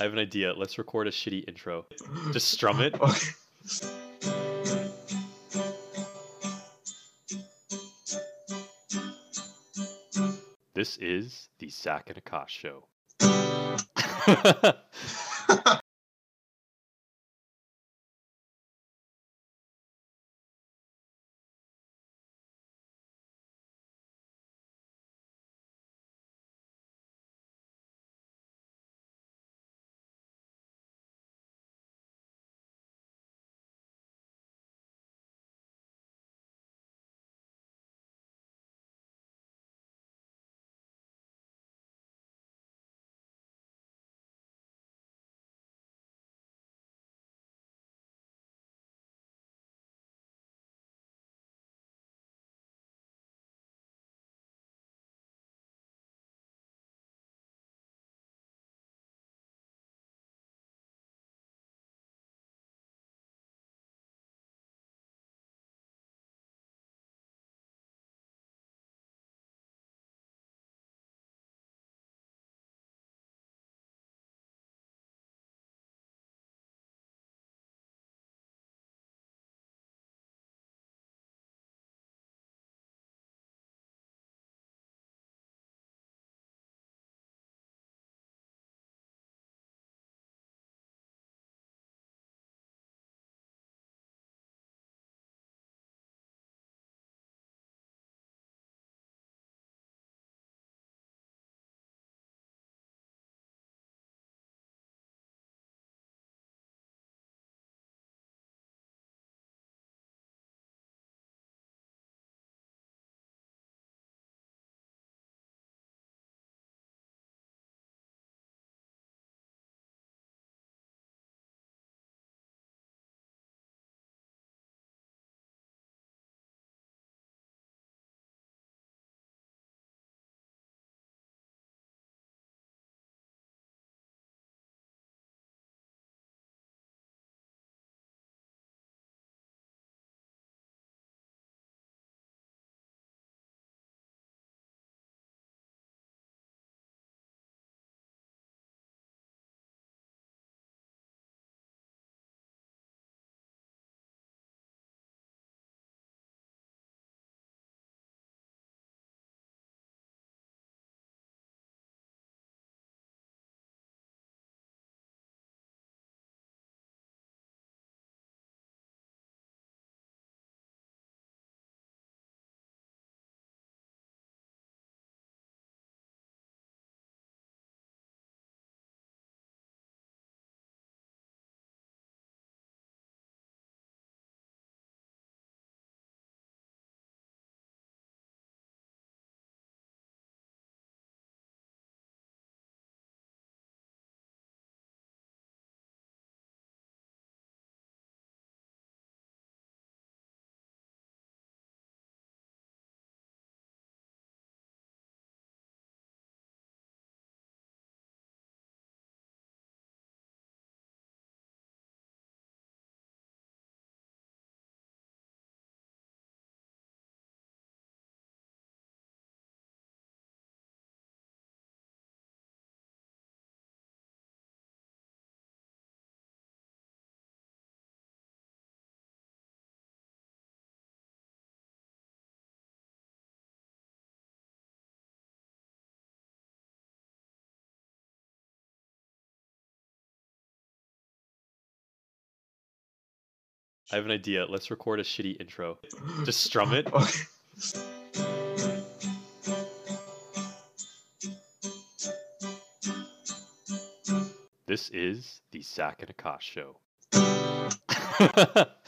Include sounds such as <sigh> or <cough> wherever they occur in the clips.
I have an idea. Let's record a shitty intro. <laughs> Just strum it. Okay. This is the Zach and Aakash show. <laughs> <laughs> I have an idea. Let's record a shitty intro. <gasps> Just strum it. Okay. This is the Zach and Aakash show. <laughs>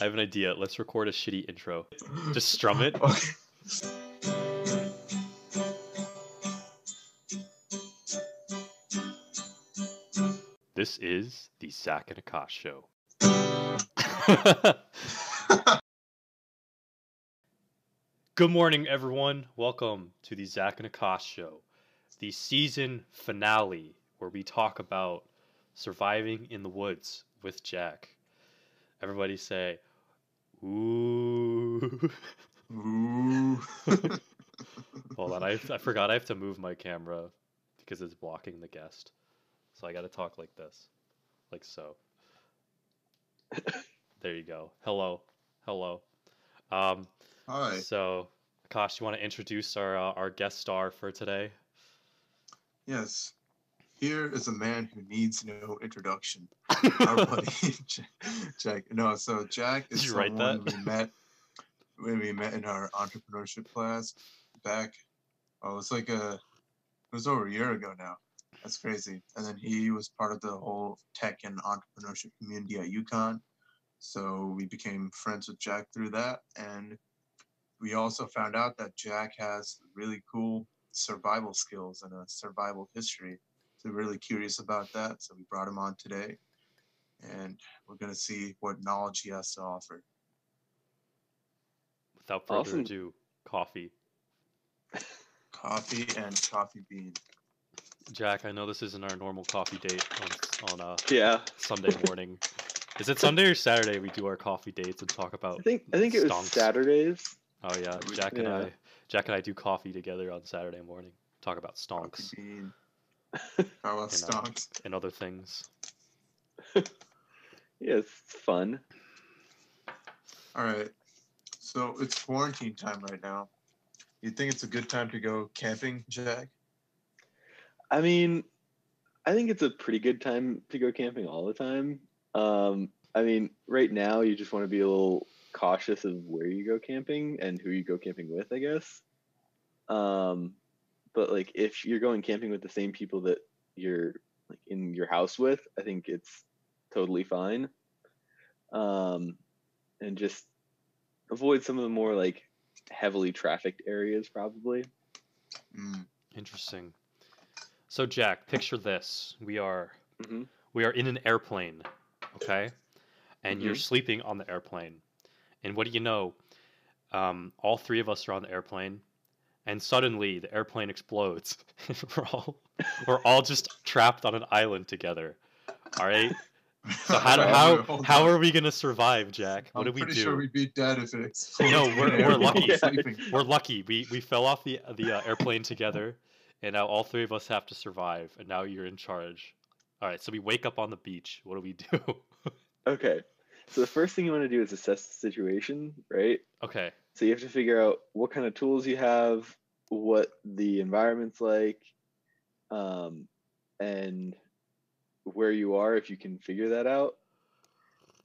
I have an idea. Let's record a shitty intro. <laughs> Just strum it. Okay. This is the Zach and Aakash show. <laughs> Good morning, everyone. Welcome to the Zach and Aakash show, the season finale where we talk about surviving in the woods with Jack. Everybody say, ooh. Ooh. Hold on, I, I forgot I have to move my camera because it's blocking the guest. So I got to talk like this, like so. there you go. Hello, hello. Um, Hi. so Aakash, you want to introduce our uh, our guest star for today? Yes. Here is a man who needs no introduction. <laughs> Our buddy <laughs> Jack. No, so Jack is Did you someone we met when we met in our entrepreneurship class back. Oh, it's like a. It was over a year ago now. That's crazy. And then he was part of the whole tech and entrepreneurship community at UConn. So we became friends with Jack through that. And we also found out that Jack has really cool survival skills and a survival history. So we're really curious about that. So we brought him on today. And we're going to see what knowledge he has to offer. Without further Awesome. ado, coffee. Coffee and coffee bean. Jack, I know this isn't our normal coffee date on on uh, Yeah, Sunday morning. Is it Sunday or Saturday we do our coffee dates and talk about? I about? think I think it was Stonks. Saturdays. Oh yeah, We- Jack and Yeah. I, Jack and I do coffee together on Saturday morning. Talk about Coffee stonks bean. <laughs> How about You know. stonks? and other things. <laughs> Yeah, it's fun. All right. So it's quarantine time right now. You think it's a good time to go camping, Jack? I mean, I think it's a pretty good time to go camping all the time. Um, I mean, right now you just want to be a little cautious of where you go camping and who you go camping with, I guess. Um, but like if you're going camping with the same people that you're like in your house with, I think it's totally fine. Um, and just avoid some of the more like heavily trafficked areas, probably. Mm. Interesting. So Jack, picture this: we are hmm we are in an airplane, okay, and you're Mhm. sleeping on the airplane, and what do you know? Um, all three of us are on the airplane, and suddenly the airplane explodes. <laughs> we're all we're all just trapped on an island together. All right. So how do, <laughs> how <laughs> how are we gonna survive, Jack? What I'm do we pretty do? sure we'd be dead if it exploded. No, we're- we're lucky. while sleeping. We're lucky. We we fell off the the uh, airplane together, and now all three of us have to survive. And now you're in charge. All right. So we wake up on the beach. What do we do? Okay. So the first thing you want to do is assess the situation, right? okay. So you have to figure out what kind of tools you have, what the environment's like, um, and where you are if you can figure that out.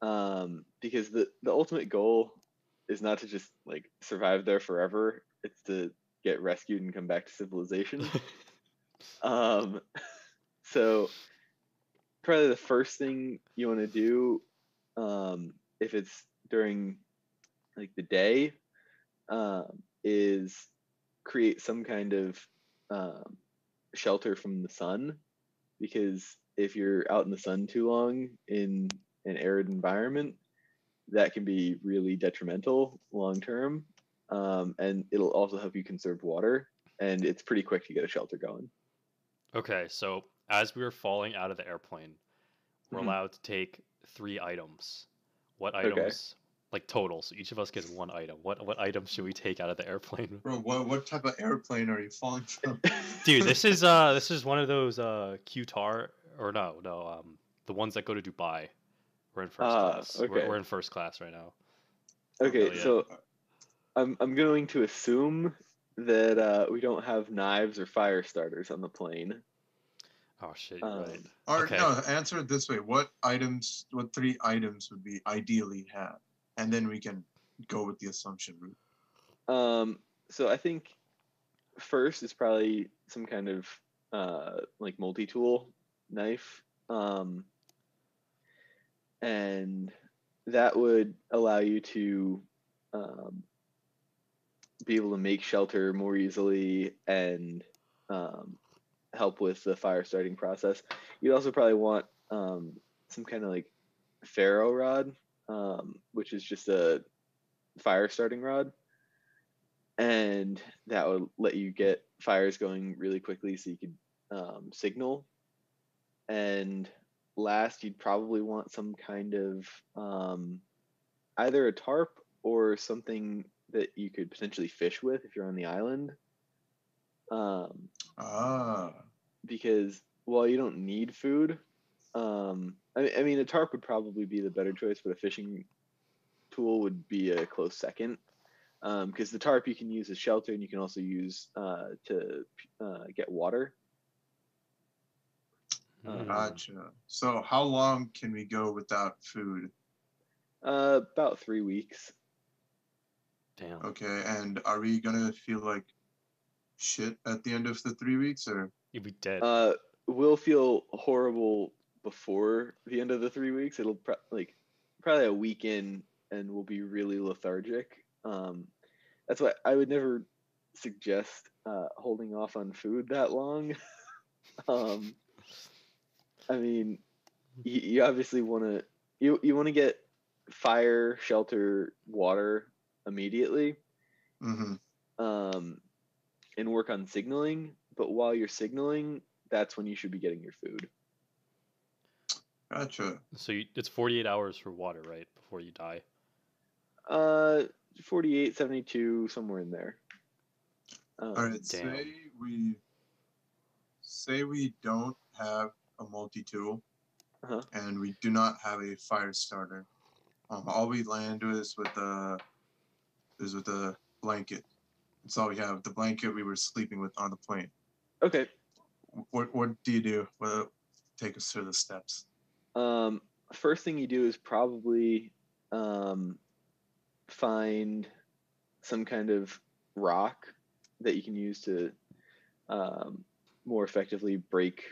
Um, because the the ultimate goal is not to just like survive there forever. It's to get rescued and come back to civilization. <laughs> Um, <laughs> so probably the first thing you want to do, um, if it's during like the day, um, is create some kind of um, shelter from the sun, because if you're out in the sun too long in an arid environment, that can be really detrimental long term, um, and it'll also help you conserve water. And it's pretty quick to get a shelter going. Okay. So as we were falling out of the airplane, we're Mhm. allowed to take three items. What Okay. Items? Like total. So each of us gets one item. What what items should we take out of the airplane? Bro, what, what type of airplane are you falling from? <laughs> Dude, this is uh this is one of those uh Qatar or no no um the ones that go to Dubai. We're in first Ah, class. We're, we're in first class right now. Okay, yeah. so I'm I'm going to assume that uh, we don't have knives or fire starters on the plane. Oh shit, you're right. Um, Or Okay. no, answer it this way: What items, what three items would we ideally have, and then we can go with the assumption route. Um, so I think first is probably some kind of uh, like multi-tool knife, um, and that would allow you to um, be able to make shelter more easily and um, help with the fire starting process. You'd also probably want um, some kind of like ferro rod, um, which is just a fire starting rod, and that would let you get fires going really quickly, so you could um, signal. And last, you'd probably want some kind of um, either a tarp or something that you could potentially fish with if you're on the island. Um, Ah. because while you don't need food, um, I, I mean, a tarp would probably be the better choice, but a fishing tool would be a close second. Because the tarp you can use as shelter, and you can also use uh, to uh, get water. Hmm. Gotcha. So how long can we go without food? Uh, about three weeks. Damn. Okay, and are we gonna feel like shit at the end of the three weeks, or You'd be dead. Uh, we'll feel horrible before the end of the three weeks. It'll pro- like probably a week in, and we'll be really lethargic. Um, that's why I would never suggest uh, holding off on food that long. <laughs> um, I mean, you, you obviously want to you you want to get fire, shelter, water immediately hmm um, and work on signaling. But while you're signaling, that's when you should be getting your food. Gotcha. so you, it's 48 hours for water, right? Before you die. Uh, 48, 72, somewhere in there. Um, All right, damn. say we say we don't have a multi-tool, Uh-huh. and we do not have a fire starter. Um, all we land with with the is with a blanket. That's all we have. The blanket we were sleeping with on the plane. Okay. What what do you do? Well, take us through the steps. Um, first thing you do is probably um, find some kind of rock that you can use to um, more effectively break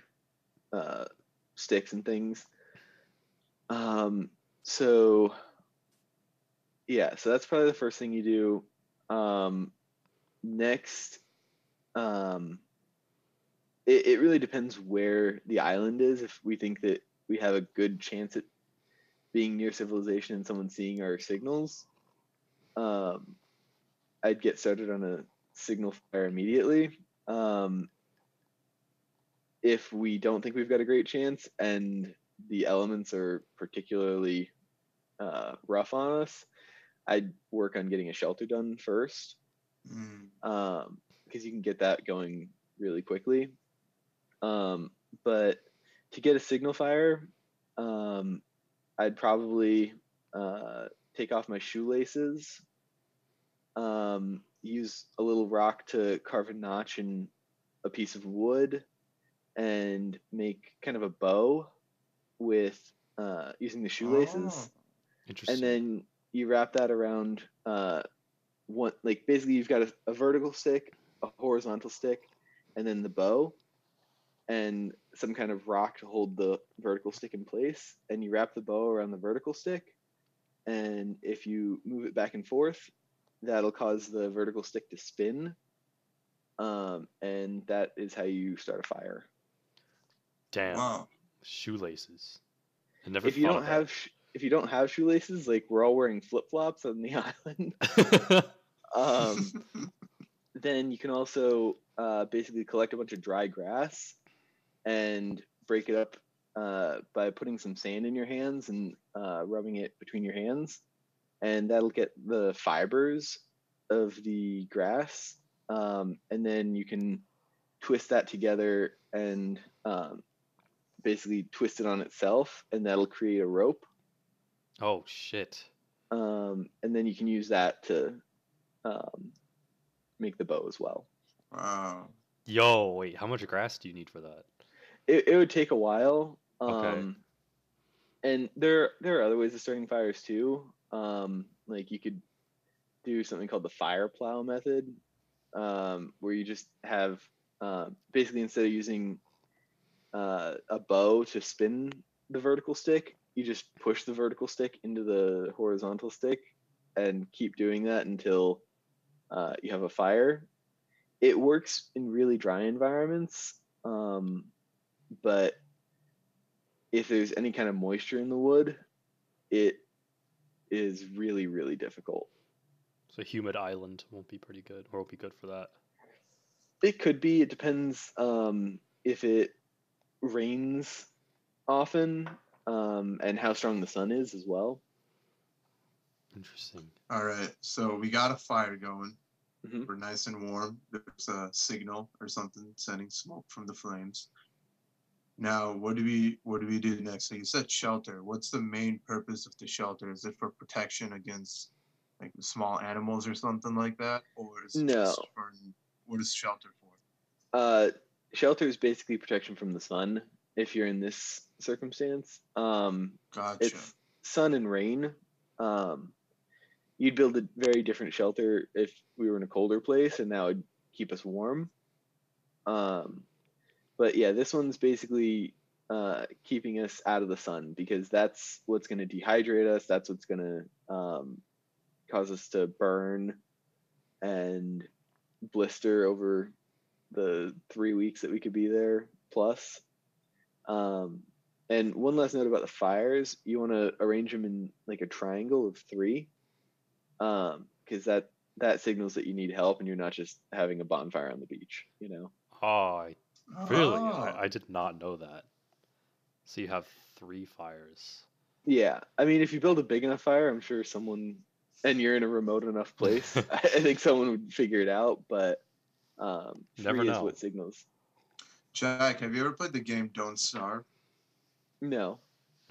uh, sticks and things. Um, so, yeah, so that's probably the first thing you do. Um, next, um, it, it really depends where the island is. If we think that we have a good chance at being near civilization and someone seeing our signals, um, I'd get started on a signal fire immediately. Um, if we don't think we've got a great chance and the elements are particularly uh, rough on us, I'd work on getting a shelter done first Mm, um, because you can get that going really quickly. Um, but to get a signal fire, um, I'd probably uh, take off my shoelaces, um, use a little rock to carve a notch in a piece of wood, and make kind of a bow with uh, using the shoelaces Oh, Interesting. and then you wrap that around uh one like basically you've got a, a vertical stick a horizontal stick and then the bow and some kind of rock to hold the vertical stick in place and you wrap the bow around the vertical stick and if you move it back and forth that'll cause the vertical stick to spin um, and that is how you start a fire Damn. wow. Shoelaces. I never if you don't have sh- if you don't have shoelaces like we're all wearing flip-flops on the <laughs> island <laughs> um, <laughs> then you can also uh, basically collect a bunch of dry grass and break it up uh, by putting some sand in your hands and uh, rubbing it between your hands, and that'll get the fibers of the grass, um, and then you can twist that together and um, basically twist it on itself, and that'll create a rope, oh shit. um, and then you can use that to um, make the bow as well. Wow. Yo, wait. How much grass do you need for that? It, it would take a while. Um, Okay. And there there are other ways of starting fires too. Um, like you could do something called the fire plow method, um, where you just have uh, basically instead of using uh, a bow to spin the vertical stick, you just push the vertical stick into the horizontal stick and keep doing that until uh, you have a fire. It works in really dry environments, um, but if there's any kind of moisture in the wood, it is really, really difficult. So humid island won't be pretty good, or will be good for that. It could be. It depends um, if it rains often um, and how strong the sun is as well. Interesting. All right, so we got a fire going. Mhm. We're nice and warm. There's a signal or something sending smoke from the flames. Now, what do we what do we do next? So you said shelter. What's the main purpose of the shelter? Is it for protection against like small animals or something like that, or is it just No. for what is shelter for? Uh, shelter is basically protection from the sun if you're in this circumstance. Um, Gotcha. it's sun and rain. Um, you'd build a very different shelter if we were in a colder place, and that would keep us warm. Um, but yeah, this one's basically uh, keeping us out of the sun because that's what's going to dehydrate us. That's what's going to um, cause us to burn and blister over the three weeks that we could be there plus. Um, and one last note about the fires: you want to arrange them in like a triangle of three, because that that signals that you need help and you're not just having a bonfire on the beach. You know. Oh, really? Oh. I, I did not know that. So you have three fires. Yeah, I mean, if you build a big enough fire, I'm sure someone, and you're in a remote enough <laughs> place, I think someone would figure it out. But um, Never three is what signals. Jack, have you ever played the game Don't Starve? No.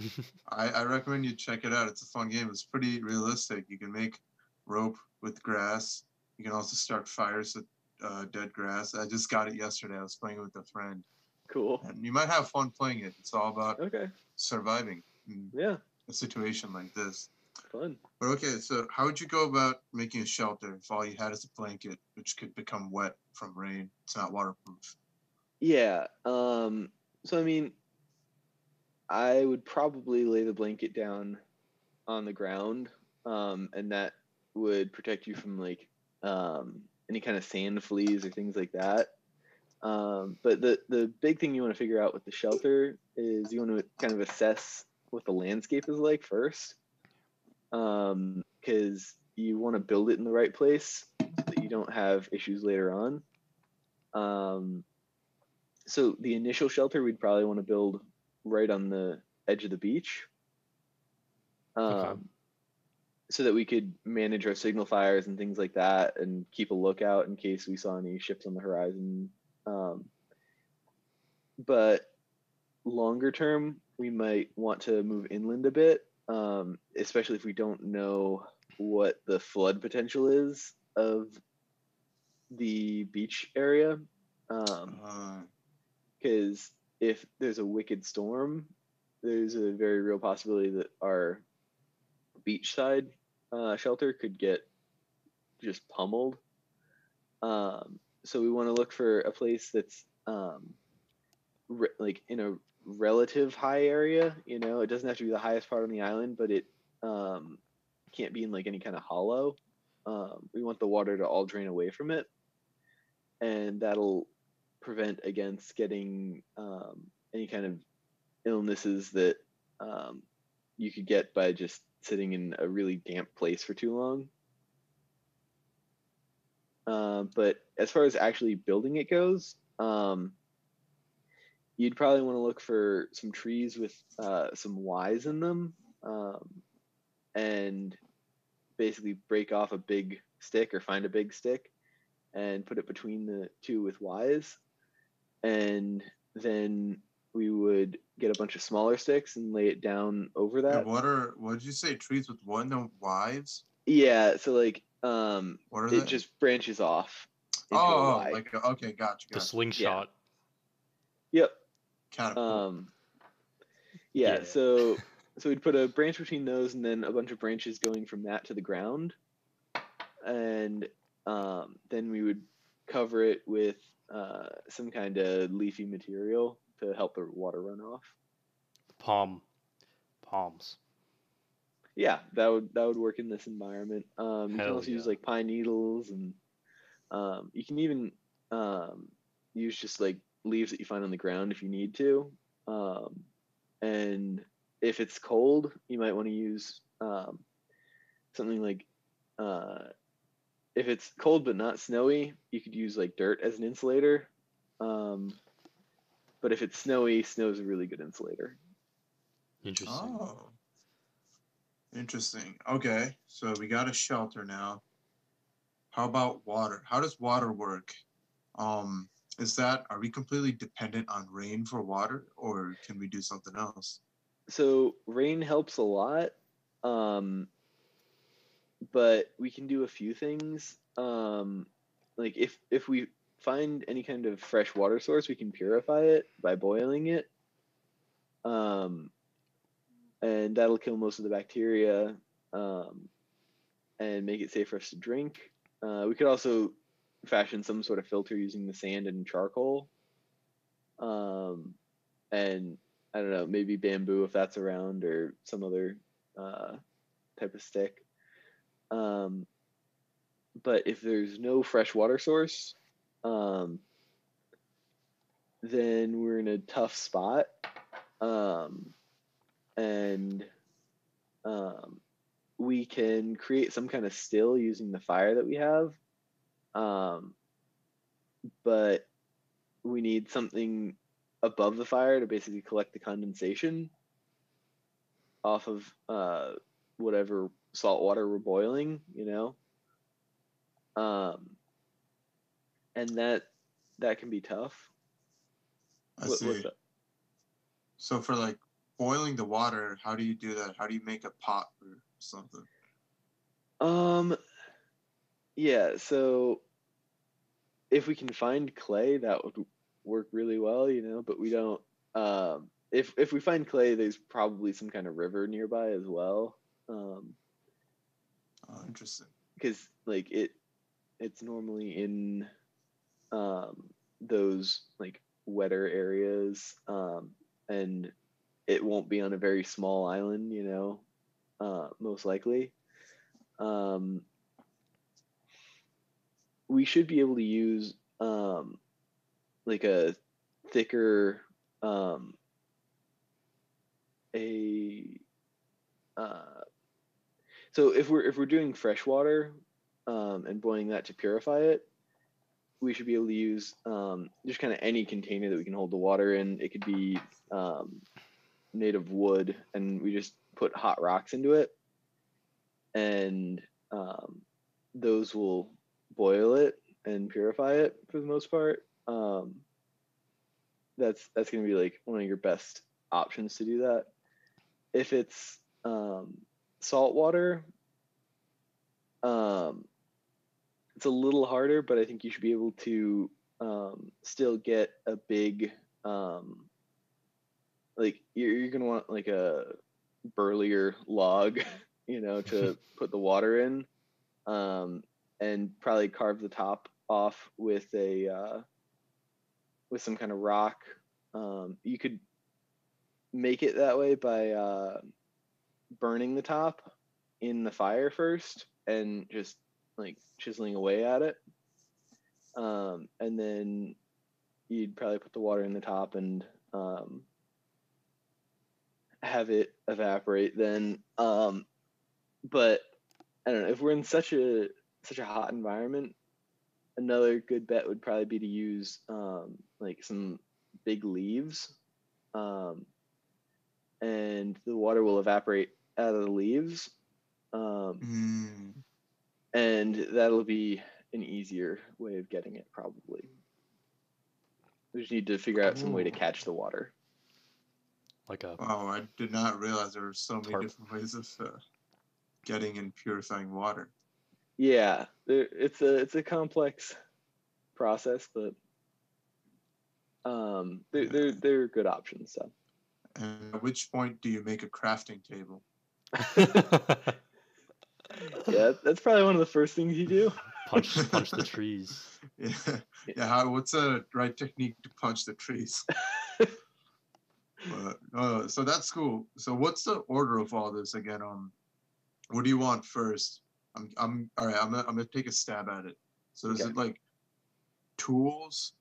<laughs> I, I recommend you check it out. It's a fun game. It's pretty realistic. You can make rope with grass. You can also start fires with uh, dead grass. I just got it yesterday. I was playing it with a friend, Cool. and you might have fun playing it. It's all about Okay. surviving Yeah. a situation like this. Fun. But okay, so how would you go about making a shelter if all you had is a blanket, which could become wet from rain? It's not waterproof. Yeah. Um, so I mean, I would probably lay the blanket down on the ground, um, and that would protect you from like um, any kind of sand fleas or things like that. Um, but the the big thing you want to figure out with the shelter is you want to kind of assess what the landscape is like first, because you want to build it in the right place so that you don't have issues later on. Um, so the initial shelter we'd probably want to build right on the edge of the beach um, Okay. So that we could manage our signal fires and things like that and keep a lookout in case we saw any ships on the horizon. Um, but longer term we might want to move inland a bit um, especially if we don't know what the flood potential is of the beach area. Um, Uh, because if there's a wicked storm, there's a very real possibility that our beachside uh, shelter could get just pummeled. Um, so we want to look for a place that's um, re- like in a relative high area. You know, it doesn't have to be the highest part on the island, but it um, can't be in like any kind of hollow. Um, we want the water to all drain away from it, and that'll prevent against getting um, any kind of illnesses that um, you could get by just sitting in a really damp place for too long. Uh, but as far as actually building it goes, um, you'd probably want to look for some trees with uh, some Ys in them, um, and basically break off a big stick or find a big stick and put it between the two with Ys, and then we would get a bunch of smaller sticks and lay it down over yeah, that. what are what did you say? Trees with what? No wives? Yeah, so like um, What are it they? just branches off. oh, like okay, gotcha, The gotcha. slingshot. yep. Kind of. Um, yeah, Yeah. so so we'd put a branch between those, and then a bunch of branches going from that to the ground, and um, then we would cover it with uh, some kind of leafy material to help the water run off. Palm. palms. Yeah, that would that would work in this environment. Um, you can also use like pine needles, and um, you can even um, use just like leaves that you find on the ground if you need to. Um, and if it's cold, you might want to use um, something like uh, if it's cold but not snowy, you could use like dirt as an insulator. Um, but if it's snowy, snow is a really good insulator. Interesting. Oh. Interesting. Okay, so we got a shelter now. How about water? How does water work? Um, is that are we completely dependent on rain for water, or can we do something else? so rain helps a lot um but we can do a few things um like if if we find any kind of fresh water source we can purify it by boiling it. Um and that'll kill most of the bacteria um and make it safe for us to drink. Uh, we could also fashion some sort of filter using the sand and charcoal. Um and I don't know, maybe bamboo if that's around or some other uh, type of stick. Um, but if there's no fresh water source, um, then we're in a tough spot. Um, and um, we can create some kind of still using the fire that we have. Um, but we need something above the fire to basically collect the condensation off of uh, whatever salt water we're boiling, you know. Um, and that that can be tough. I What- see. So for like boiling the water, how do you do that? How do you make a pot or something? Um, yeah. So if we can find clay, that would work really well, you know. But we don't. Um, if if we find clay, there's probably some kind of river nearby as well. Um, Oh, interesting. because like it it's normally in um those like wetter areas um and it won't be on a very small island you know uh most likely. Um we should be able to use um like a thicker um a uh so if we're if we're doing fresh water um, and boiling that to purify it, we should be able to use um, just kind of any container that we can hold the water in. It could be um, made of wood, and we just put hot rocks into it, and um, those will boil it and purify it for the most part. Um, that's that's going to be like one of your best options to do that. If it's um, salt water um it's a little harder but i think you should be able to um still get a big um like you're, you're gonna want like a burlier log <laughs> you know to <laughs> put the water in um and probably carve the top off with a uh with some kind of rock. Um you could make it that way by uh burning the top in the fire first and just like chiseling away at it. Um, and then you'd probably put the water in the top and um, have it evaporate then. Um, but I don't know if we're in such a such a hot environment. Another good bet would probably be to use um, like some big leaves, um, and the water will evaporate out of the leaves, um, Mm, and that'll be an easier way of getting it probably. We just need to figure out some way to catch the water. Like a oh, I did not realize there were so many Tarp. different ways of uh, getting and purifying water. Yeah, there, it's a it's a complex process, but um, they're they're they're good options. So And at which point do you make a crafting table? <laughs> <laughs> yeah, that's probably one of the first things you do. punch <laughs> punch the trees. <laughs> Yeah, yeah. What's the right technique to punch the trees? But uh, so that's cool. So what's the order of all this again? Um, what do you want first? I'm I'm all right. I'm gonna, I'm gonna take a stab at it. So is Okay. it like tools,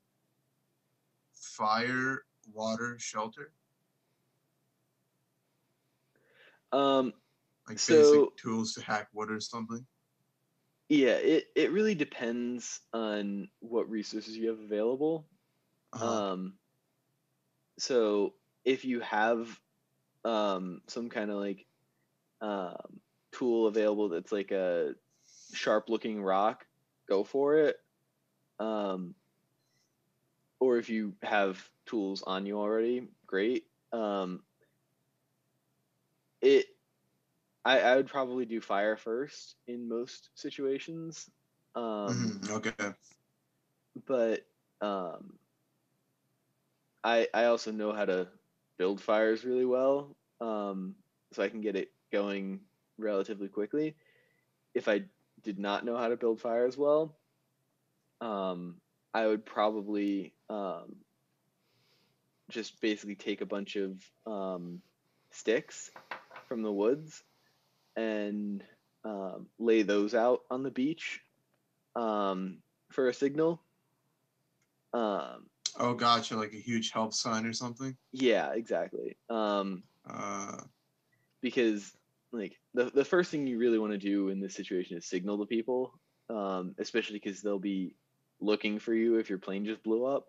fire, water, shelter? Um, Like So- basic tools to hack wood or something? yeah, it, it really depends on what resources you have available. Uh-huh. Um, so if you have um, some kind of like um, tool available that's like a sharp looking rock, go for it. Um, or if you have tools on you already, great. Um, it, I, I would probably do fire first in most situations. Um, Mhm, Okay. but um, I I also know how to build fires really well, um, so I can get it going relatively quickly. If I did not know how to build fires well, um, I would probably um, just basically take a bunch of um, sticks from the woods and um, lay those out on the beach um, for a signal. Um, Oh, gotcha. Like a huge help sign or something. yeah, exactly. Um, Uh, because like the the first thing you really want to do in this situation is signal to people, um, especially because they'll be looking for you if your plane just blew up.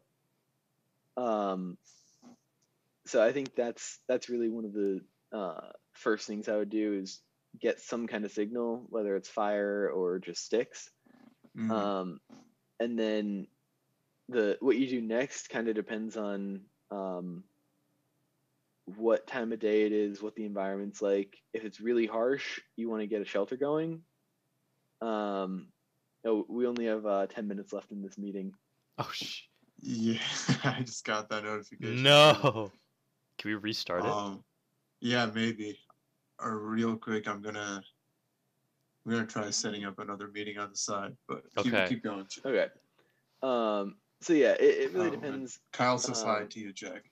Um, so I think that's that's really one of the uh, first things I would do is get some kind of signal, whether it's fire or just sticks. mhm. um, and then the what you do next kind of depends on um, what time of day it is, what the environment's like. If it's really harsh, you want to get a shelter going. Um, oh, we only have uh, ten minutes left in this meeting. Oh sh. yeah, <laughs> I just got that notification. No. Can we restart it? Um, yeah, maybe. Or real quick, I'm gonna we're gonna try setting up another meeting on the side, but keep, Okay. keep going. Okay. Um, so yeah, it, it really Oh, man. depends. Kyle says hi Um, to you, Jack.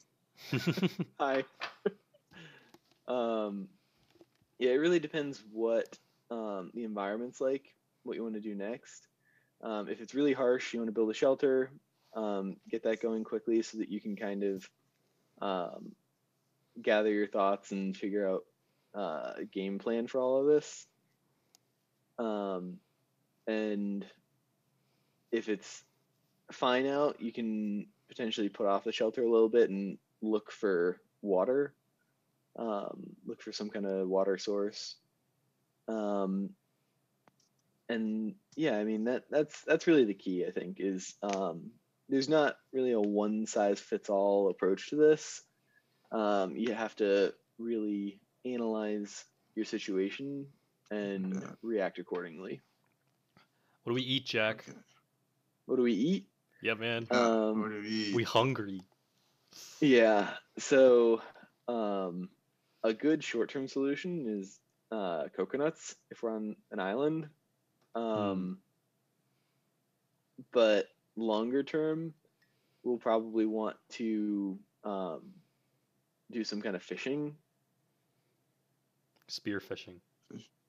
<laughs> Hi. <laughs> um, yeah, it really depends what um, the environment's like, what you want to do next. Um, if it's really harsh, you want to build a shelter, um, get that going quickly so that you can kind of um, gather your thoughts and figure out uh, game plan for all of this. Um, and if it's fine out, you can potentially put off the shelter a little bit and look for water. Um, look for some kind of water source. Um, and yeah, I mean that that's that's really the key. I think is um, there's not really a one size fits all approach to this. Um, you have to really analyze your situation and Yeah. react accordingly. what do we eat, Jack? Okay. What do we eat? Yeah, man. Um, what do we? we hungry. Yeah. So, um, a good short-term solution is uh, coconuts if we're on an island. Um, But longer term, we'll probably want to um, do some kind of fishing. Spear fishing.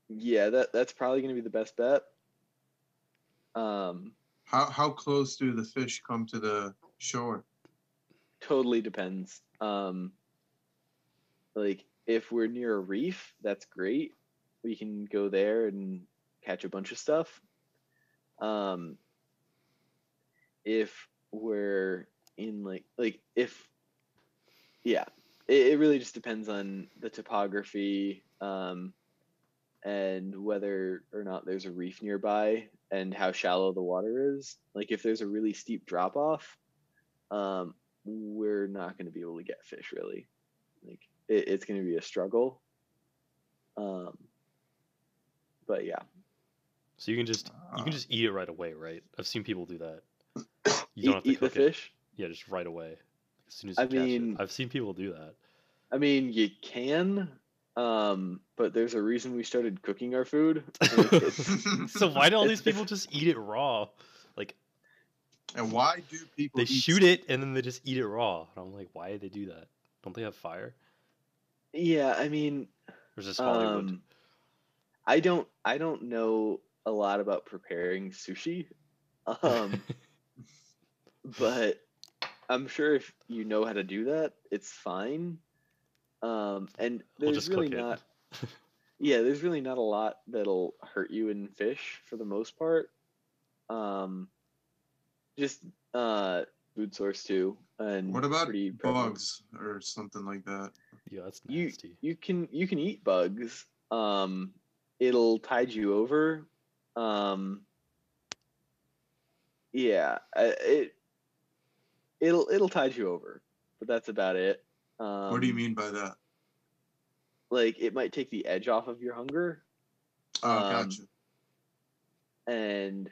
Yeah, that that's probably going to be the best bet. Um, How how close do the fish come to the shore? totally depends. Um, like if we're near a reef, that's great. We can go there and catch a bunch of stuff. Um, if we're in like like if yeah, it, it really just depends on the topography um, and whether or not there's a reef nearby and how shallow the water is. Like if there's a really steep drop off, um, we're not going to be able to get fish really. Like it, it's going to be a struggle. Um, but yeah, So you can just you Uh, can just eat it right away, right? I've seen people do that. <clears throat> You don't have to eat the cook it. fish. Yeah, just right away. As soon as you I catch mean- it. I've seen people do that. I mean, you can, um, but there's a reason we started cooking our food. <laughs> <laughs> so why do all these people just eat it raw? Like and why do people they eat shoot it and then they just eat it raw. And I'm like, why do they do that? Don't they have fire? Yeah, I mean, Or is this Hollywood? um, I don't I don't know a lot about preparing sushi. Um, <laughs> but I'm sure if you know how to do that, it's fine. Um, and we'll there's just really cook it. not <laughs> yeah, there's really not a lot that'll hurt you in fish for the most part. Um, just uh, food source too, and What about pretty prevalent. bugs or something like that? yeah, that's You nasty. you you can you can eat bugs. Um, it'll tide you over. Um, yeah, it it'll it'll tide you over, but that's about it. Um, what do you mean by that? Like it might take the edge off of your hunger, Oh, um, gotcha. and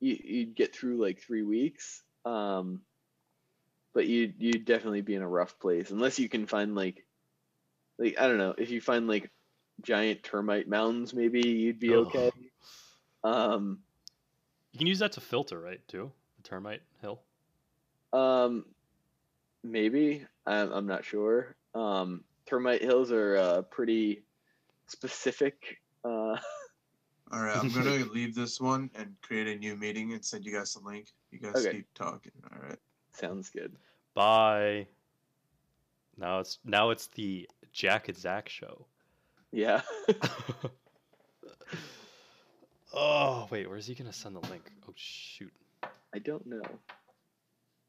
you, you'd get through like three weeks. Um, but you you'd definitely be in a rough place unless you can find like, like I don't know if you find like giant termite mounds, maybe you'd be Ugh. okay. Um, You can use that to filter, right? Too the termite hill. um, maybe I'm I'm not sure. Um, termite hills are uh, pretty specific. Uh, All right, I'm gonna <laughs> leave this one and create a new meeting and send you guys the link. You guys Okay. keep talking. All right. sounds good. Bye. Now it's now it's the Jack and Zach show. Yeah. <laughs> oh wait, where's he gonna send the link? Oh shoot. I don't know.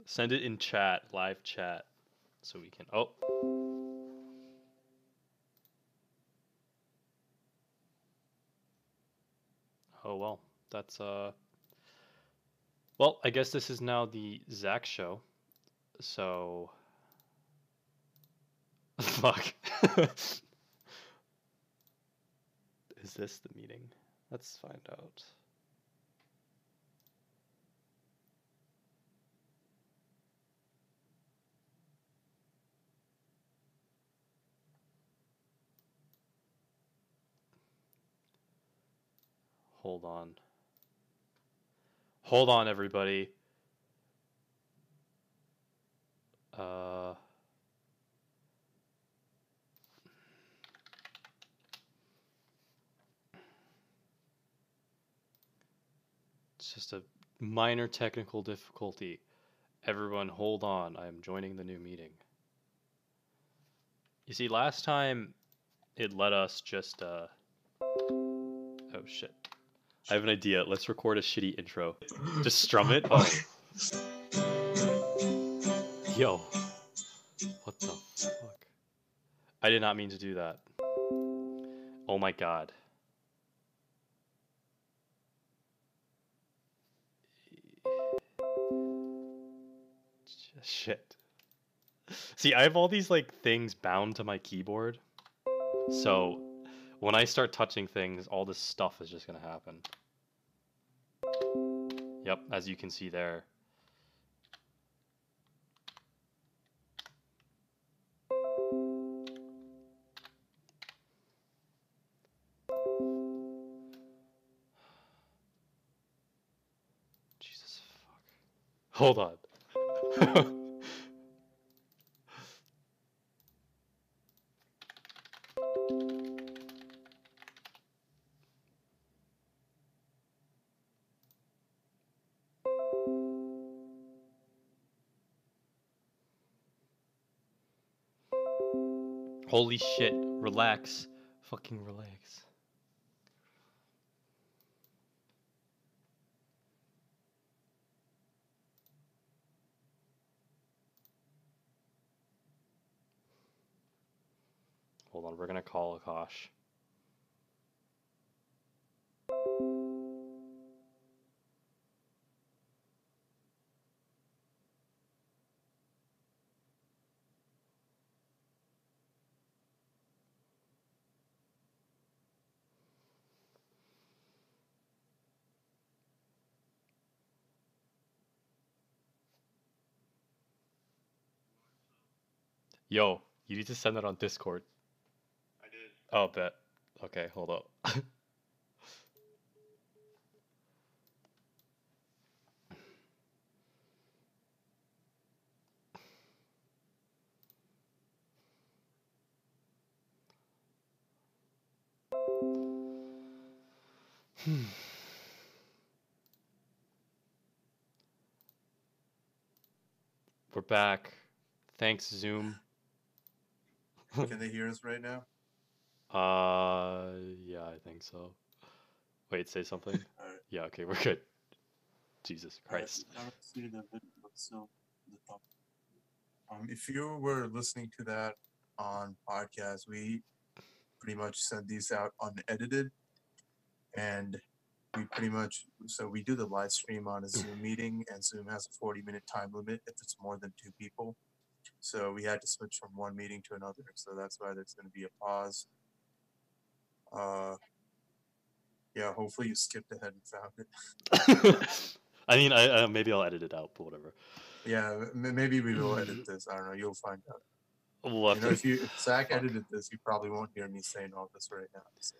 Send it in chat, live chat, so we can. Oh. Oh well, that's uh. Well, I guess this is now the Zach show, so. <laughs> Fuck. <laughs> is this the meeting? Let's find out. Hold on. Hold on, everybody. Uh. It's just a minor technical difficulty. Everyone, hold on. I am joining the new meeting. You see, last time it let us just, uh. Oh shit. I have an idea. Let's record a shitty intro. Just strum it. Oh. Yo. What the fuck? I did not mean to do that. Oh my god. Shit. See, I have all these like things bound to my keyboard. So when I start touching things, all this stuff is just gonna happen. Yep, as you can see there. <sighs> Jesus fuck. Hold on. <laughs> Holy shit. Relax. Fucking relax. Hold on, we're gonna call Aakash. Yo, you need to send that on Discord. I did. Oh, bet. Okay, hold up. Hmm. <laughs> We're back. Thanks, Zoom. Can they hear us right now? <laughs> Uh, yeah, I think so. Wait, say something. <laughs> Alright. Yeah, okay, we're good. Jesus Christ. now let's see the video, so the top. Um, if you were listening to that on podcast, we pretty much send these out unedited, and we pretty much so we do the live stream on a Zoom meeting, and Zoom has a forty minute time limit if it's more than two people. So we had to switch from one meeting to another, so that's why there's going to be a pause. Uh, yeah, hopefully you skipped ahead and found it. <laughs> I mean, I uh, maybe I'll edit it out, but whatever. Yeah, m- maybe we will edit <laughs> this. I don't know. You'll find out. We'll You know, to- if you if Zach Fuck. edited this, you probably won't hear me saying all this right now. So.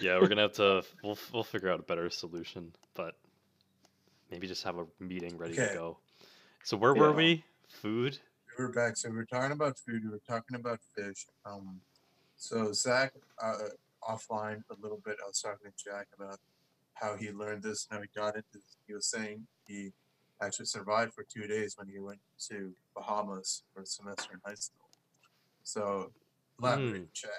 yeah, we're gonna have to. We'll we'll figure out a better solution, but maybe just have a meeting ready to Okay. go. So where were we? Food. We were back. So we're talking about food. We were talking about fish. Um, so Zach, uh, offline a little bit, I was talking to Jack about how he learned this and how he got it. He was saying he actually survived for two days when he went to Bahamas for a semester in high school. So elaborate, Jack.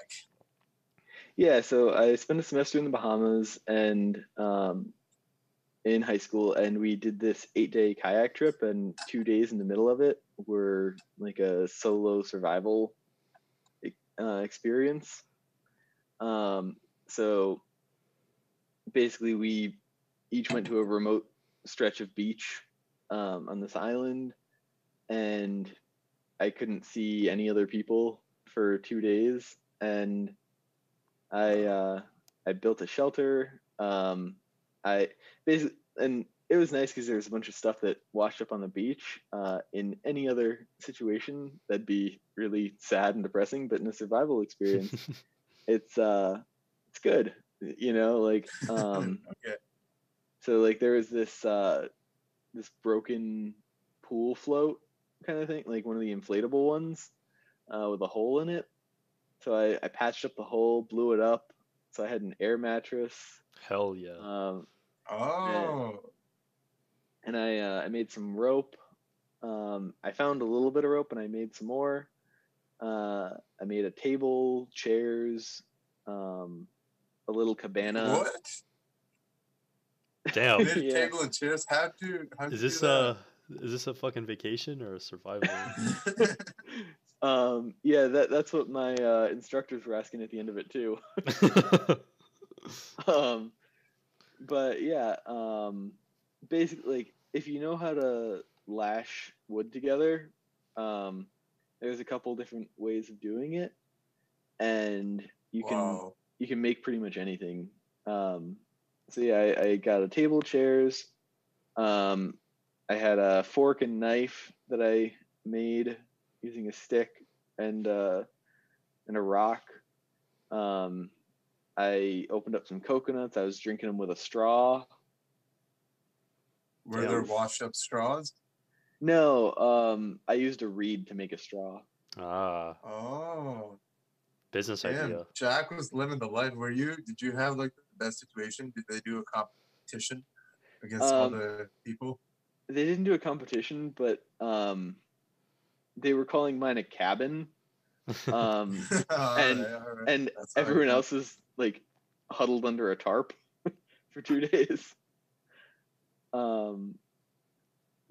Yeah, so I spent a semester in the Bahamas and um, in high school, and we did this eight day kayak trip, and two days in the middle of it were like a solo survival uh, experience. Um, so basically, we each went to a remote stretch of beach um, on this island, and I couldn't see any other people for two days, and I uh, I built a shelter. Um, I basically and it was nice because there was a bunch of stuff that washed up on the beach. Uh, in any other situation, that'd be really sad and depressing. But in a survival experience, <laughs> it's uh, it's good. You know, like <laughs> um, okay. so like there was this uh, this broken pool float kind of thing, like one of the inflatable ones uh, with a hole in it. So I, I patched up the hole, blew it up. So I had an air mattress, Hell yeah. um, Oh, and I uh, I made some rope. Um, I found a little bit of rope, and I made some more. Uh, I made a table, chairs, um, a little cabana. what? Damn. You a <laughs> Yeah. table and chairs. How to? How Is this uh is this a fucking vacation or a survival? <laughs> <laughs> Um, yeah, that that's what my uh, instructors were asking at the end of it too. um, but yeah, um, basically, like, if you know how to lash wood together, um, there's a couple different ways of doing it, and you can you can make pretty much anything. Um, so yeah, I, I got a table, chairs. Um, I had a fork and knife that I made using a stick and uh, and a rock. Um, I opened up some coconuts. I was drinking them with a straw. Were Yeah. there washed up straws? No, um, I used a reed to make a straw. ah, Oh, business damn. idea. Jack was living the life. Were you? Did you have like the best situation? Did they do a competition against all Um, the people? They didn't do a competition, but um, they were calling mine a cabin. Um, <laughs> All and- right, and That's everyone else is like huddled under a tarp <laughs> for two days. Um,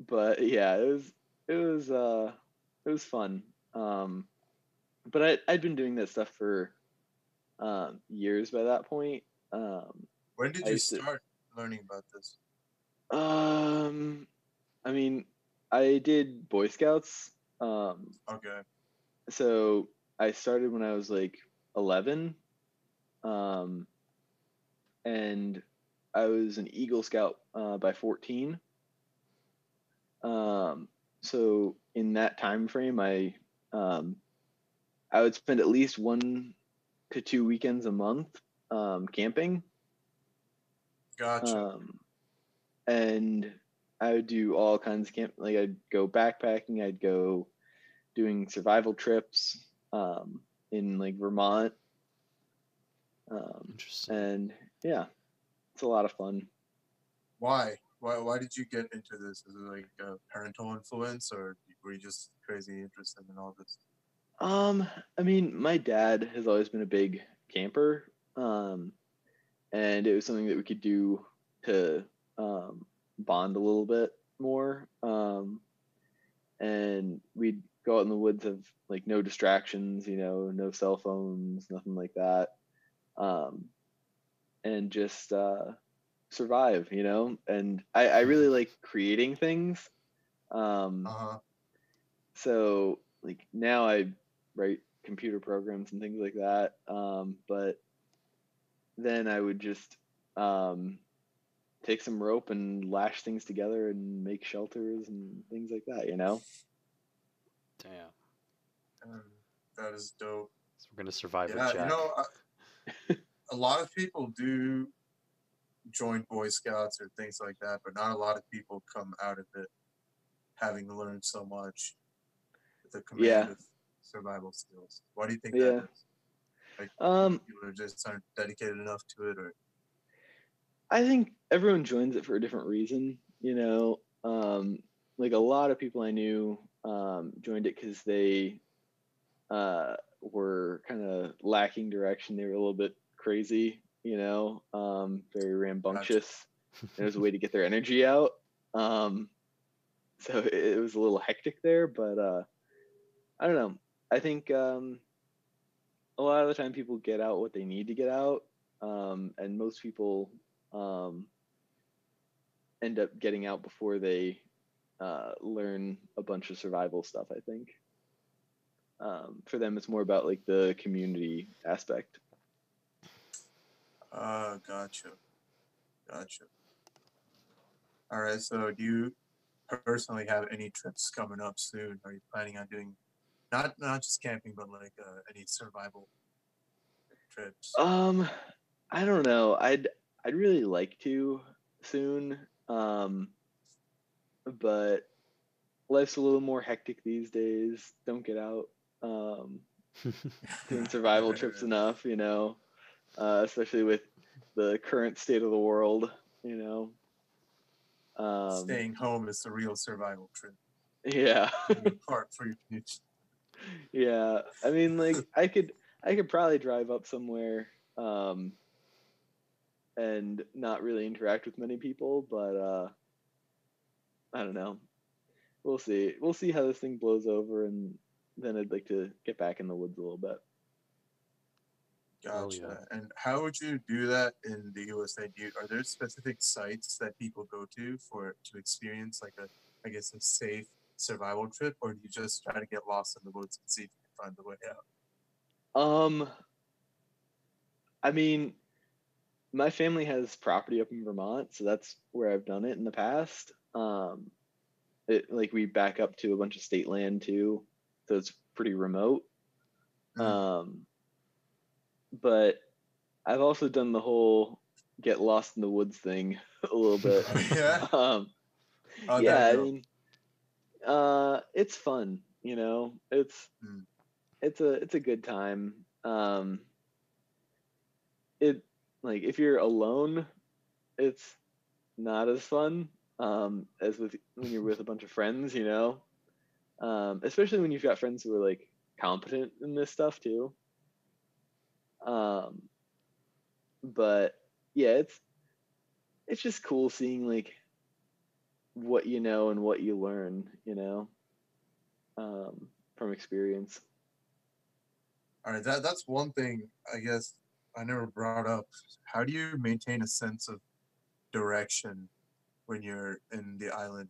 but yeah, it was it was uh it was fun. Um, but I I'd been doing that stuff for um years by that point. Um, When did you used to- start learning about this? um, I mean, I did Boy Scouts. Um, Okay. So I started when I was like 11. Um, and I was an Eagle Scout uh, by 14. Um, so in that time frame, I um, I would spend at least one to two weekends a month um, camping. Gotcha. Um, and I would do all kinds of camp. Like I'd go backpacking. I'd go doing survival trips um, in like Vermont. Um, Interesting. and yeah, it's a lot of fun. Why? Why? Why did you get into this? Is it like a parental influence, or were you just crazy interested in all this? Um, I mean, my dad has always been a big camper, um, and it was something that we could do to um, bond a little bit more. Um, and we'd go out in the woods of like no distractions, you know, no cell phones, nothing like that, um, and just uh, survive, you know. And I, I really like creating things. Um, Uh huh. so like now I write computer programs and things like that. Um, but then I would just um, take some rope and lash things together and make shelters and things like that. You know? Damn. Um, that is dope. So we're gonna survive Yeah, with Jack. you know, I, <laughs> a lot of people do join Boy Scouts or things like that, but not a lot of people come out of it having learned so much the command Yeah. of survival skills. Why do you think Yeah. that is? Like, Um, people are just aren't dedicated enough to it, or I think everyone joins it for a different reason. You know, um, like a lot of people I knew um, joined it because they uh, were kind of lacking direction. They were a little bit crazy, you know, um, very rambunctious. it was a way to get their energy out. Um, so it, it was a little hectic there, but uh, I don't know. I think um, a lot of the time people get out what they need to get out, um, and most people um, end up getting out before they uh, learn a bunch of survival stuff. I think um, for them it's more about like the community aspect. uh, gotcha, gotcha. All right, so do you personally have any trips coming up soon? Are you planning on doing not not just camping, but like uh, any survival trips? Um, I don't know. I'd I'd really like to soon. Um, but life's a little more hectic these days. Don't get out. Um, <laughs> doing survival trips enough, you know, uh, especially with the current state of the world, you know. Um, Staying home is the real survival trip. yeah, <laughs> <laughs> Part for your future. yeah. I mean, like I could I could probably drive up somewhere um, and not really interact with many people, but uh, I don't know. We'll see. We'll see how this thing blows over, and then I'd like to get back in the woods a little bit. Oh, Gotcha. yeah. And how would you do that in the USA? Do you, are there specific sites that people go to for to experience like a, I guess, a safe survival trip, or do you just try to get lost in the woods and see if you can find the way out? Um, I mean, my family has property up in Vermont, so that's where I've done it in the past. Um, it like we back up to a bunch of state land too, so it's pretty remote. Mhm. Um, but I've also done the whole get lost in the woods thing <laughs> a little bit. <laughs> yeah. um, How'd yeah, I mean, uh, it's fun. You know, it's Mm. it's a it's a good time. Um, it like if you're alone, it's not as fun um, as with when you're with a bunch of friends. You know, um, especially when you've got friends who are like competent in this stuff too. Um, but yeah, it's it's just cool seeing like what you know and what you learn, you know, um, from experience. All right, that that's one thing I guess I never brought up. How do you maintain a sense of direction when you're in the island?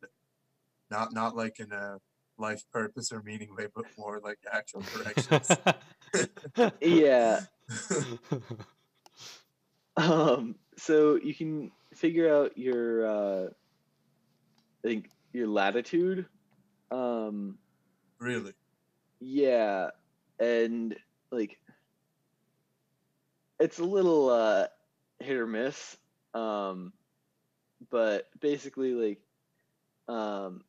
Not not like in a life purpose or meaning way, but more like actual directions. <laughs> Yeah. <laughs> Um, so you can figure out your, uh, I think your latitude. Um, really? yeah, and like it's a little uh, hit or miss. Um, but basically, like, um,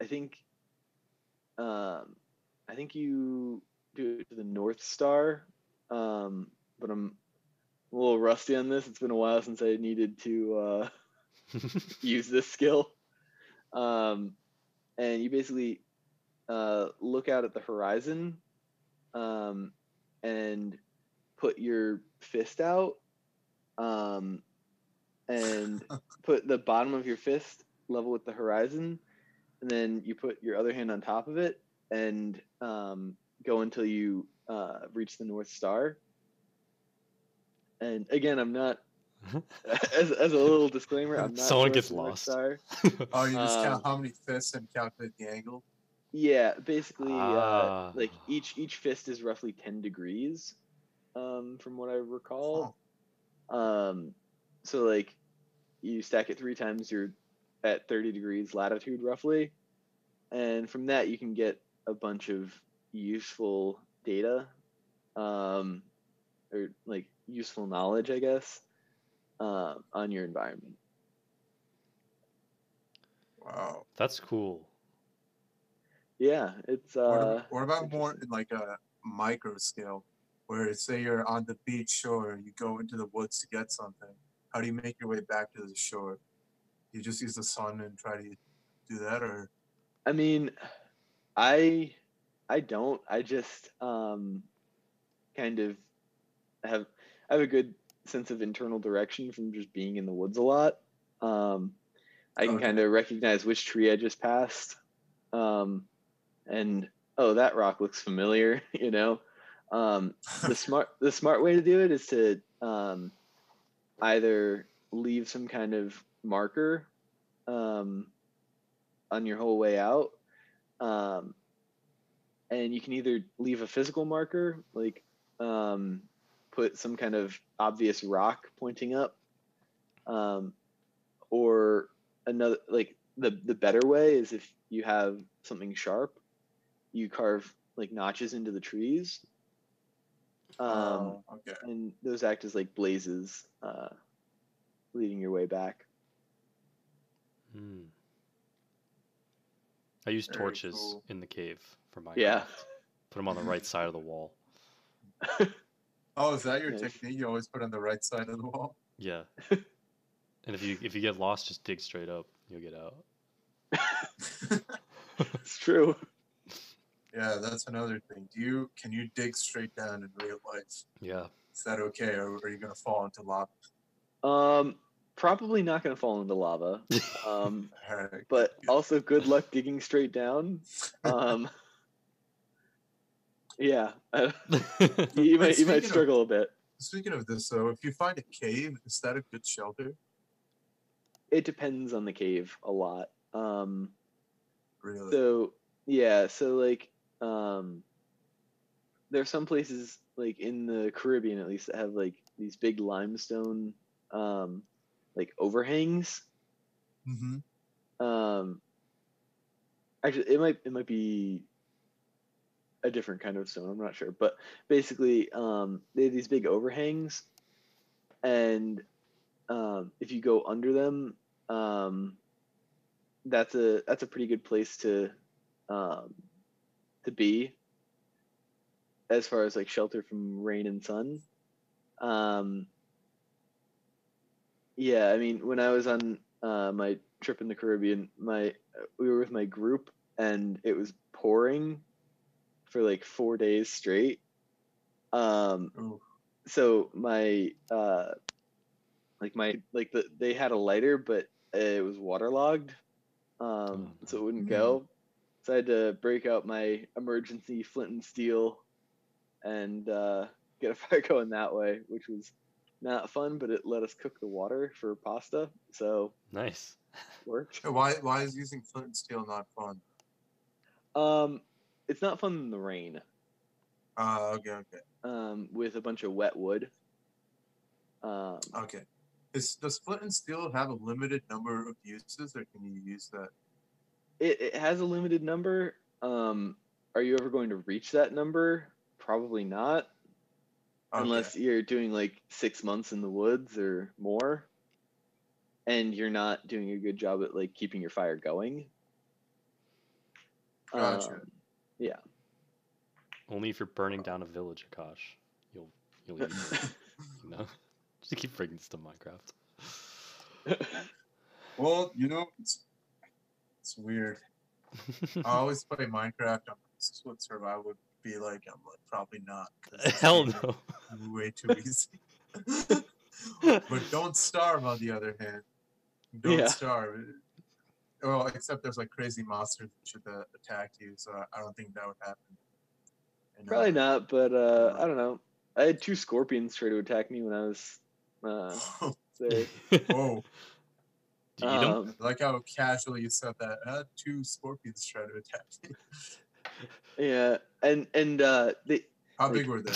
I think, um, I think you do it to the North Star. Um, but I'm a little rusty on this. It's been a while since I needed to uh, <laughs> use this skill. Um, and you basically uh, look out at the horizon um, and put your fist out um, and <laughs> put the bottom of your fist level with the horizon. And then you put your other hand on top of it and um, go until you uh, reach the North Star. And again, I'm not <laughs> as, as a little disclaimer. I'm not. Someone sure gets it's the North lost. Star. <laughs> Oh, you just Um, count how many fists and calculate the angle. Yeah, basically, Ah. uh, like each each fist is roughly ten degrees, um, from what I recall. Um, so like, you stack it three times, you're at thirty degrees latitude roughly, and from that you can get a bunch of useful data, um, or like useful knowledge, I guess, uh, on your environment. Wow. That's cool. Yeah, it's what, uh, ab- what about more in like a micro scale, where say you're on the beach or you go into the woods to get something. How do you make your way back to the shore? You just use the sun and try to do that, or I mean, I I don't. I just um kind of have I have a good sense of internal direction from just being in the woods a lot. Um I can Okay. kind of recognize which tree I just passed. Um and oh, that rock looks familiar, <laughs> you know. Um the <laughs> smart the smart way to do it is to um either leave some kind of marker um on your whole way out um, and you can either leave a physical marker like um, put some kind of obvious rock pointing up um, or another like the the better way is if you have something sharp you carve like notches into the trees um, Oh, okay. and those act as like blazes uh, leading your way back Hmm. I use Very torches cool. in the cave for my yeah Put them on the right side of the wall. <laughs> Oh, is that your Nice. technique? You always put on the right side of the wall. Yeah. <laughs> and if you if you get lost, just dig straight up. You'll get out. <laughs> it's true yeah, that's another thing. Do you can you dig straight down in real life? Yeah. Is that okay, or are you gonna fall into lava? Um, probably not going to fall into lava. <laughs> Um, Alright. but also good luck digging straight down. Um, <laughs> yeah, <laughs> you might you speaking might of- struggle a bit. Speaking of this, though, if you find a cave, is that a good shelter? It depends on the cave a lot. Um, Really? so yeah, so like um, there are some places like in the Caribbean at least that have like these big limestone um, like overhangs mm-hmm. Um, actually, it might it might be a different kind of stone. I'm not sure, but basically, um, they have these big overhangs, and um, if you go under them, um, that's a that's a pretty good place to um, to be as far as like shelter from rain and sun. Um, yeah, I mean, when I was on uh, my trip in the Caribbean, my we were with my group and it was pouring for like four days straight. Um, Ooh. so my uh, like my like the they had a lighter, but it was waterlogged, um, so it wouldn't go. So I had to break out my emergency flint and steel and uh, get a <laughs> fire going that way, which was not fun, but it let us cook the water for pasta, so nice. worked. Why? Why is using flint and steel not fun? Um, it's not fun in the rain. Uh, okay, okay, Um, with a bunch of wet wood. Um, okay. Is, does flint and steel have a limited number of uses, or can you use that? It, it has a limited number. Um, are you ever going to reach that number? Probably not, Okay. unless you're doing like six months in the woods or more, and you're not doing a good job at like keeping your fire going. Gotcha. Um, yeah. Only if you're burning down a village, Aakash. You'll you'll use it, <laughs> you know. Just keep bringing this to Minecraft. Well, you know, it's it's weird. I always play Minecraft. I'm like, this is what survival would be like. I'm like, probably not. <laughs> Hell no. Way too easy. <laughs> but don't starve, on the other hand. Don't Yeah. starve. Well, except there's like crazy monsters that should uh, attack you, so I- I don't think that would happen. And, Probably uh, not, but uh, I don't know. I had two scorpions try to attack me when I was uh, <laughs> there. Whoa! Do you eat 'em? Um, I like how casually you said that. I had two scorpions try to attack me. <laughs> yeah, and and uh, they How Like- big were they?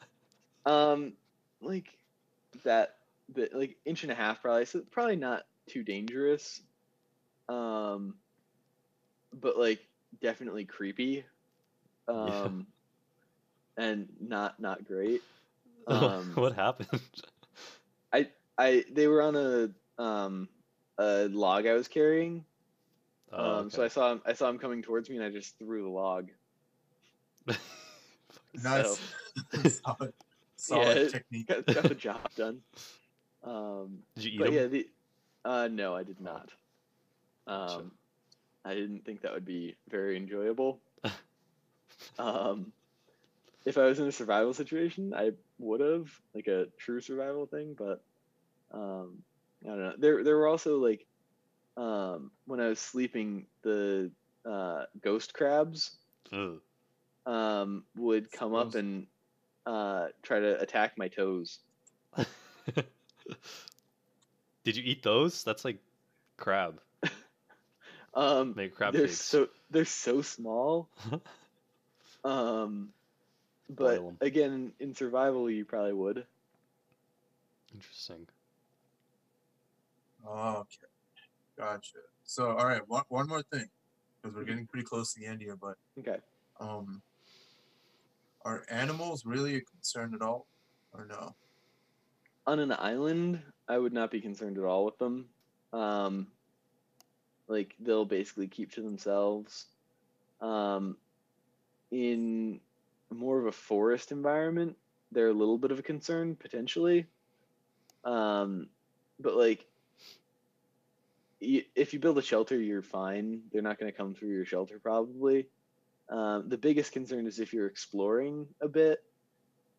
<laughs> um like that bit like inch and a half probably, so probably not too dangerous. Um, but like definitely creepy. Um, and not not great. <laughs> Um, what happened? I I they were on a um a log I was carrying. Oh, um, so I saw him I saw him coming towards me and I just threw the log. <laughs> okay. Nice. <laughs> <laughs> solid solid Yeah, technique. Got, got the job done. Um, Did you eat but 'em? yeah, the uh no, I did not. Gotcha. Um, I didn't think that would be very enjoyable. Um, if I was in a survival situation, I would have like a true survival thing, but um, I don't know. There, there were also like um, when I was sleeping, the uh, ghost crabs Ugh. um, would come up and uh, try to attack my toes. <laughs> Did you eat those? That's like crab. <laughs> Um, Make crab they're cakes. so they're so small. <laughs> Um, but Boil 'em. again, in survival, you probably would. Interesting. Oh, okay. Gotcha. So, all right, one, one more thing, because we're getting pretty close to the end here, but Okay. um, are animals really a concern at all, or no? On an island, I would not be concerned at all with them. Um, like they'll basically keep to themselves. Um, in more of a forest environment, they're a little bit of a concern potentially. Um, but like, if you build a shelter, you're fine. They're not going to come through your shelter probably. Um, the biggest concern is if you're exploring a bit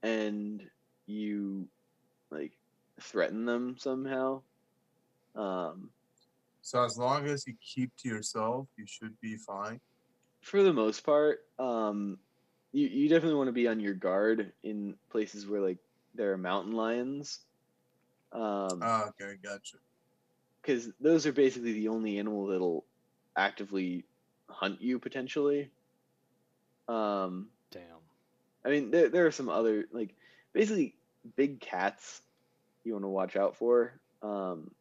and you like threaten them somehow. Um, So as long as you keep to yourself, you should be fine. for the most part, um, you you definitely want to be on your guard in places where like there are mountain lions, um, Ah, okay, gotcha. Because those are basically the only animal that'll actively hunt you potentially. Um, Damn. I mean, there there are some other like basically big cats you want to watch out for. Um,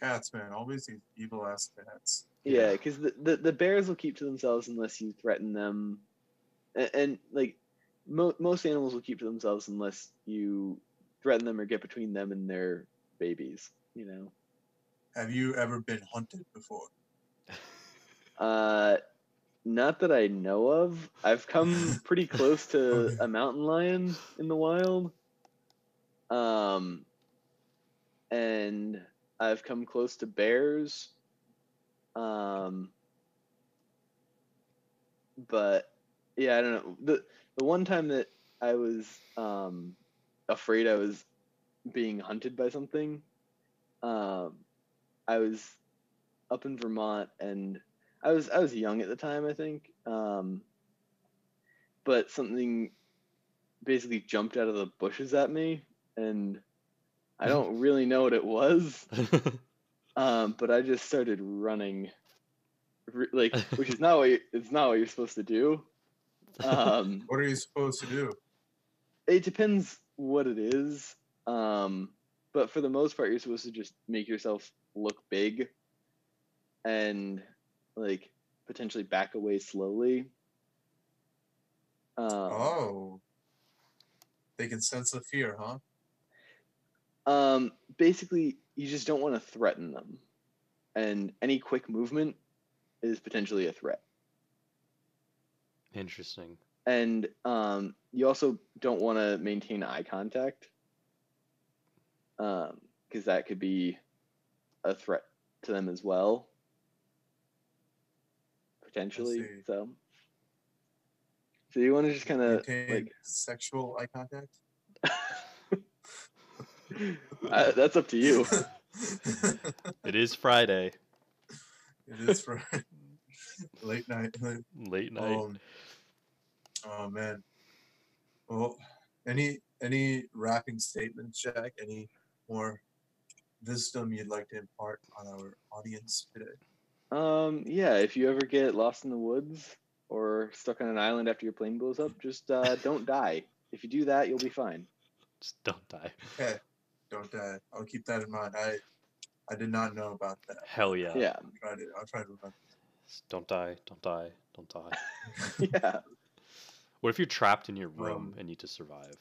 Cats, man, always these evil ass cats. Yeah, Yeah. because the, the the bears will keep to themselves unless you threaten them, and, and like mo- most animals will keep to themselves unless you threaten them or get between them and their babies. You know, Have you ever been hunted before? uh, not that I know of. I've come <laughs> pretty close to Okay. a mountain lion in the wild, um, and I've come close to bears. Um, but yeah, I don't know. The the one time that I was um afraid I was being hunted by something, um, I was up in Vermont and I was I was young at the time, I think. Um, but something basically jumped out of the bushes at me, and I don't <laughs> really know what it was. <laughs> Um, but I just started running, like, which is <laughs> not what you, it's not what you're supposed to do. Um, What are you supposed to do? it depends what it is. Um, but for the most part, you're supposed to just make yourself look big, and like potentially back away slowly. Um, Oh. They can sense the fear, huh? Um, basically, you just don't want to threaten them, and any quick movement is potentially a threat. Interesting. And um, you also don't want to maintain eye contact. Um because that could be a threat to them as well, potentially. So, so you want to just kind of like sexual eye contact. <laughs> uh, that's up to you. <laughs> It is Friday, it is for <laughs> late night. late night. Um, oh man. Well, any any wrapping statements, Jack? Any more wisdom you'd like to impart on our audience today? Um, yeah, if you ever get lost in the woods or stuck on an island after your plane blows up, just uh, <laughs> don't die. If you do that, you'll be fine. Just don't die. Okay, don't die. I'll keep that in mind. I I did not know about that. Hell yeah. Yeah, I'll try to I'll try to remember. Just Don't die. Don't die. Don't die. <laughs> <laughs> yeah. What if you're trapped in your room Um, and need to survive?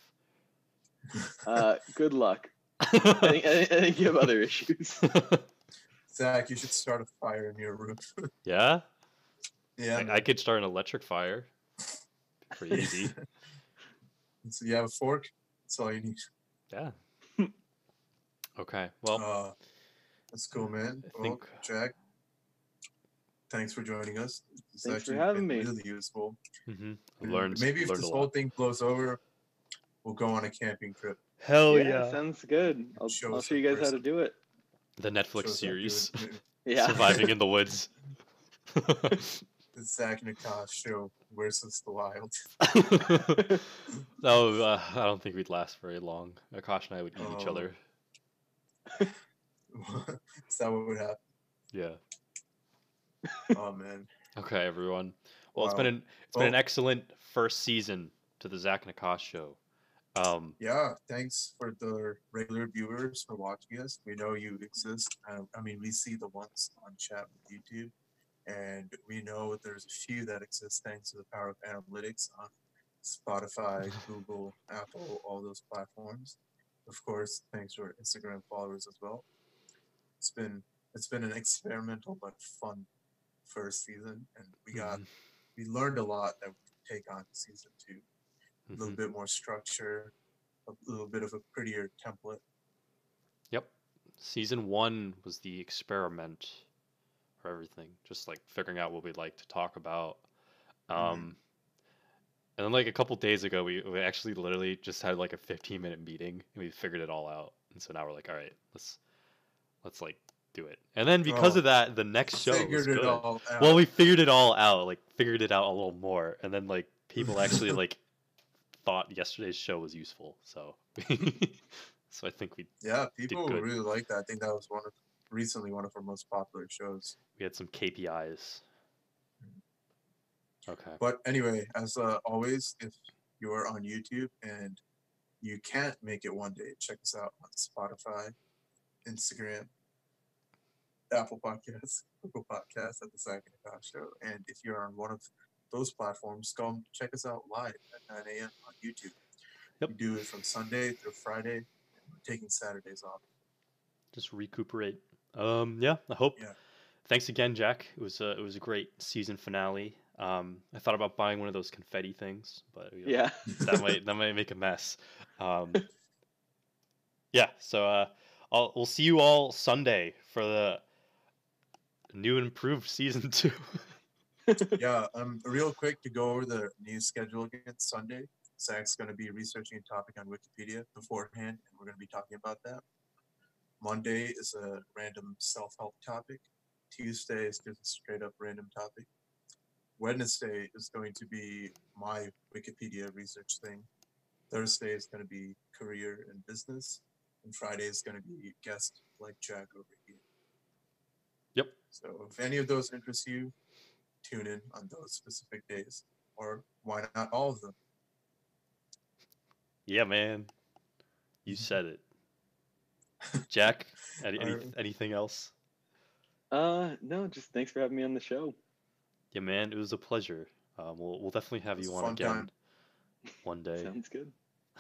Uh, good luck. I think, I think- I think you have other issues. <laughs> Zach, you should start a fire in your room. <laughs> yeah? yeah. I, I could start an electric fire. Pretty easy. <laughs> So you have a fork. That's all you need. Yeah. Okay. Well, Uh, that's cool, man. I Well, think- Jack, thanks for joining us. It's Thanks for having been me. Really useful. mhm, learned. Maybe if learned this whole lot. thing blows over, we'll go on a camping trip. Hell yeah, sounds good. I'll, Show I'll show you guys how to do it. The Netflix Shows series. <laughs> Yeah. Surviving in the <laughs> Woods. <laughs> The Zach and Aakash show versus the wild. no, uh, I don't think we'd last very long. Aakash and I would eat each Oh. other. Is that what would happen? Yeah. Oh man. Okay, everyone. Well, it's been an it's been an excellent first season to the Zach and Aakash show. Um, Yeah, thanks for the regular viewers for watching us. We know you exist. Uh, I mean, we see the ones on chat with YouTube, and we know there's a few that exist thanks to the power of analytics on Spotify, Google, Apple, all those platforms. Of course, thanks to our Instagram followers as well. It's been it's been an experimental but fun first season, and we got mhm, we learned a lot that we take on season two a little mhm. bit more structure, a little bit of a prettier template. Yep. Season one was the experiment for everything, just like figuring out what we'd like to talk about. Mhm. Um, and then like a couple days ago, we, we actually literally just had like a 15 minute meeting and we figured it all out. And so now we're like, all right, let's let's like do it. And then because Oh, of that, the next show was Figured it good. all out. Well, we figured it all out, like figured it out a little more, and then like people actually <laughs> like thought yesterday's show was useful. So, <laughs> so I think we yeah, people really like that. I think that was one of recently one of our most popular shows. we had some KPIs. Okay. But anyway, as uh, always, if you are on YouTube and you can't make it one day, check us out on Spotify, Instagram, Apple Podcasts, Google Podcasts at the Zach and Show. And if you're on one of those platforms, go and check us out live at 9 a.m. on YouTube. Yep. We do it from Sunday through Friday. Taking Saturdays off. Just recuperate. Um, yeah. I hope. Yeah. Thanks again, Jack. It was a it was a great season finale. Um, I thought about buying one of those confetti things, but you know, Yeah. that might that might make a mess. Um, <laughs> yeah, so uh, I'll we'll see you all Sunday for the new and improved season two. <laughs> yeah, um, real quick to go over the news schedule again. Sunday, Zach's going to be researching a topic on Wikipedia beforehand, and we're going to be talking about that. Monday is a random self-help topic. Tuesday is just a straight up random topic. Wednesday is going to be my Wikipedia research thing. Thursday is going to be career and business, and Friday is going to be guest like Jack over here. Yep. So if any of those interest you, tune in on those specific days, or why not all of them? Yeah, man, you said it. <laughs> Jack, any, any, Alright. anything else? Uh, no, just thanks for having me on the show. Yeah, man, it was a pleasure. Um, we'll we'll definitely have you on again time. one day. <laughs> Sounds good.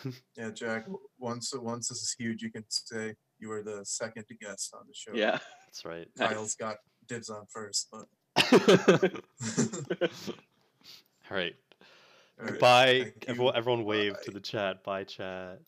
<laughs> Yeah, Jack. Once once this is huge, you can say you were the second guest on the show. Yeah. That's right. Nice. Kyle's got dibs on first, but <laughs> <laughs> All right. all right. Goodbye. Everyone, you. everyone wave to the chat. Bye, chat.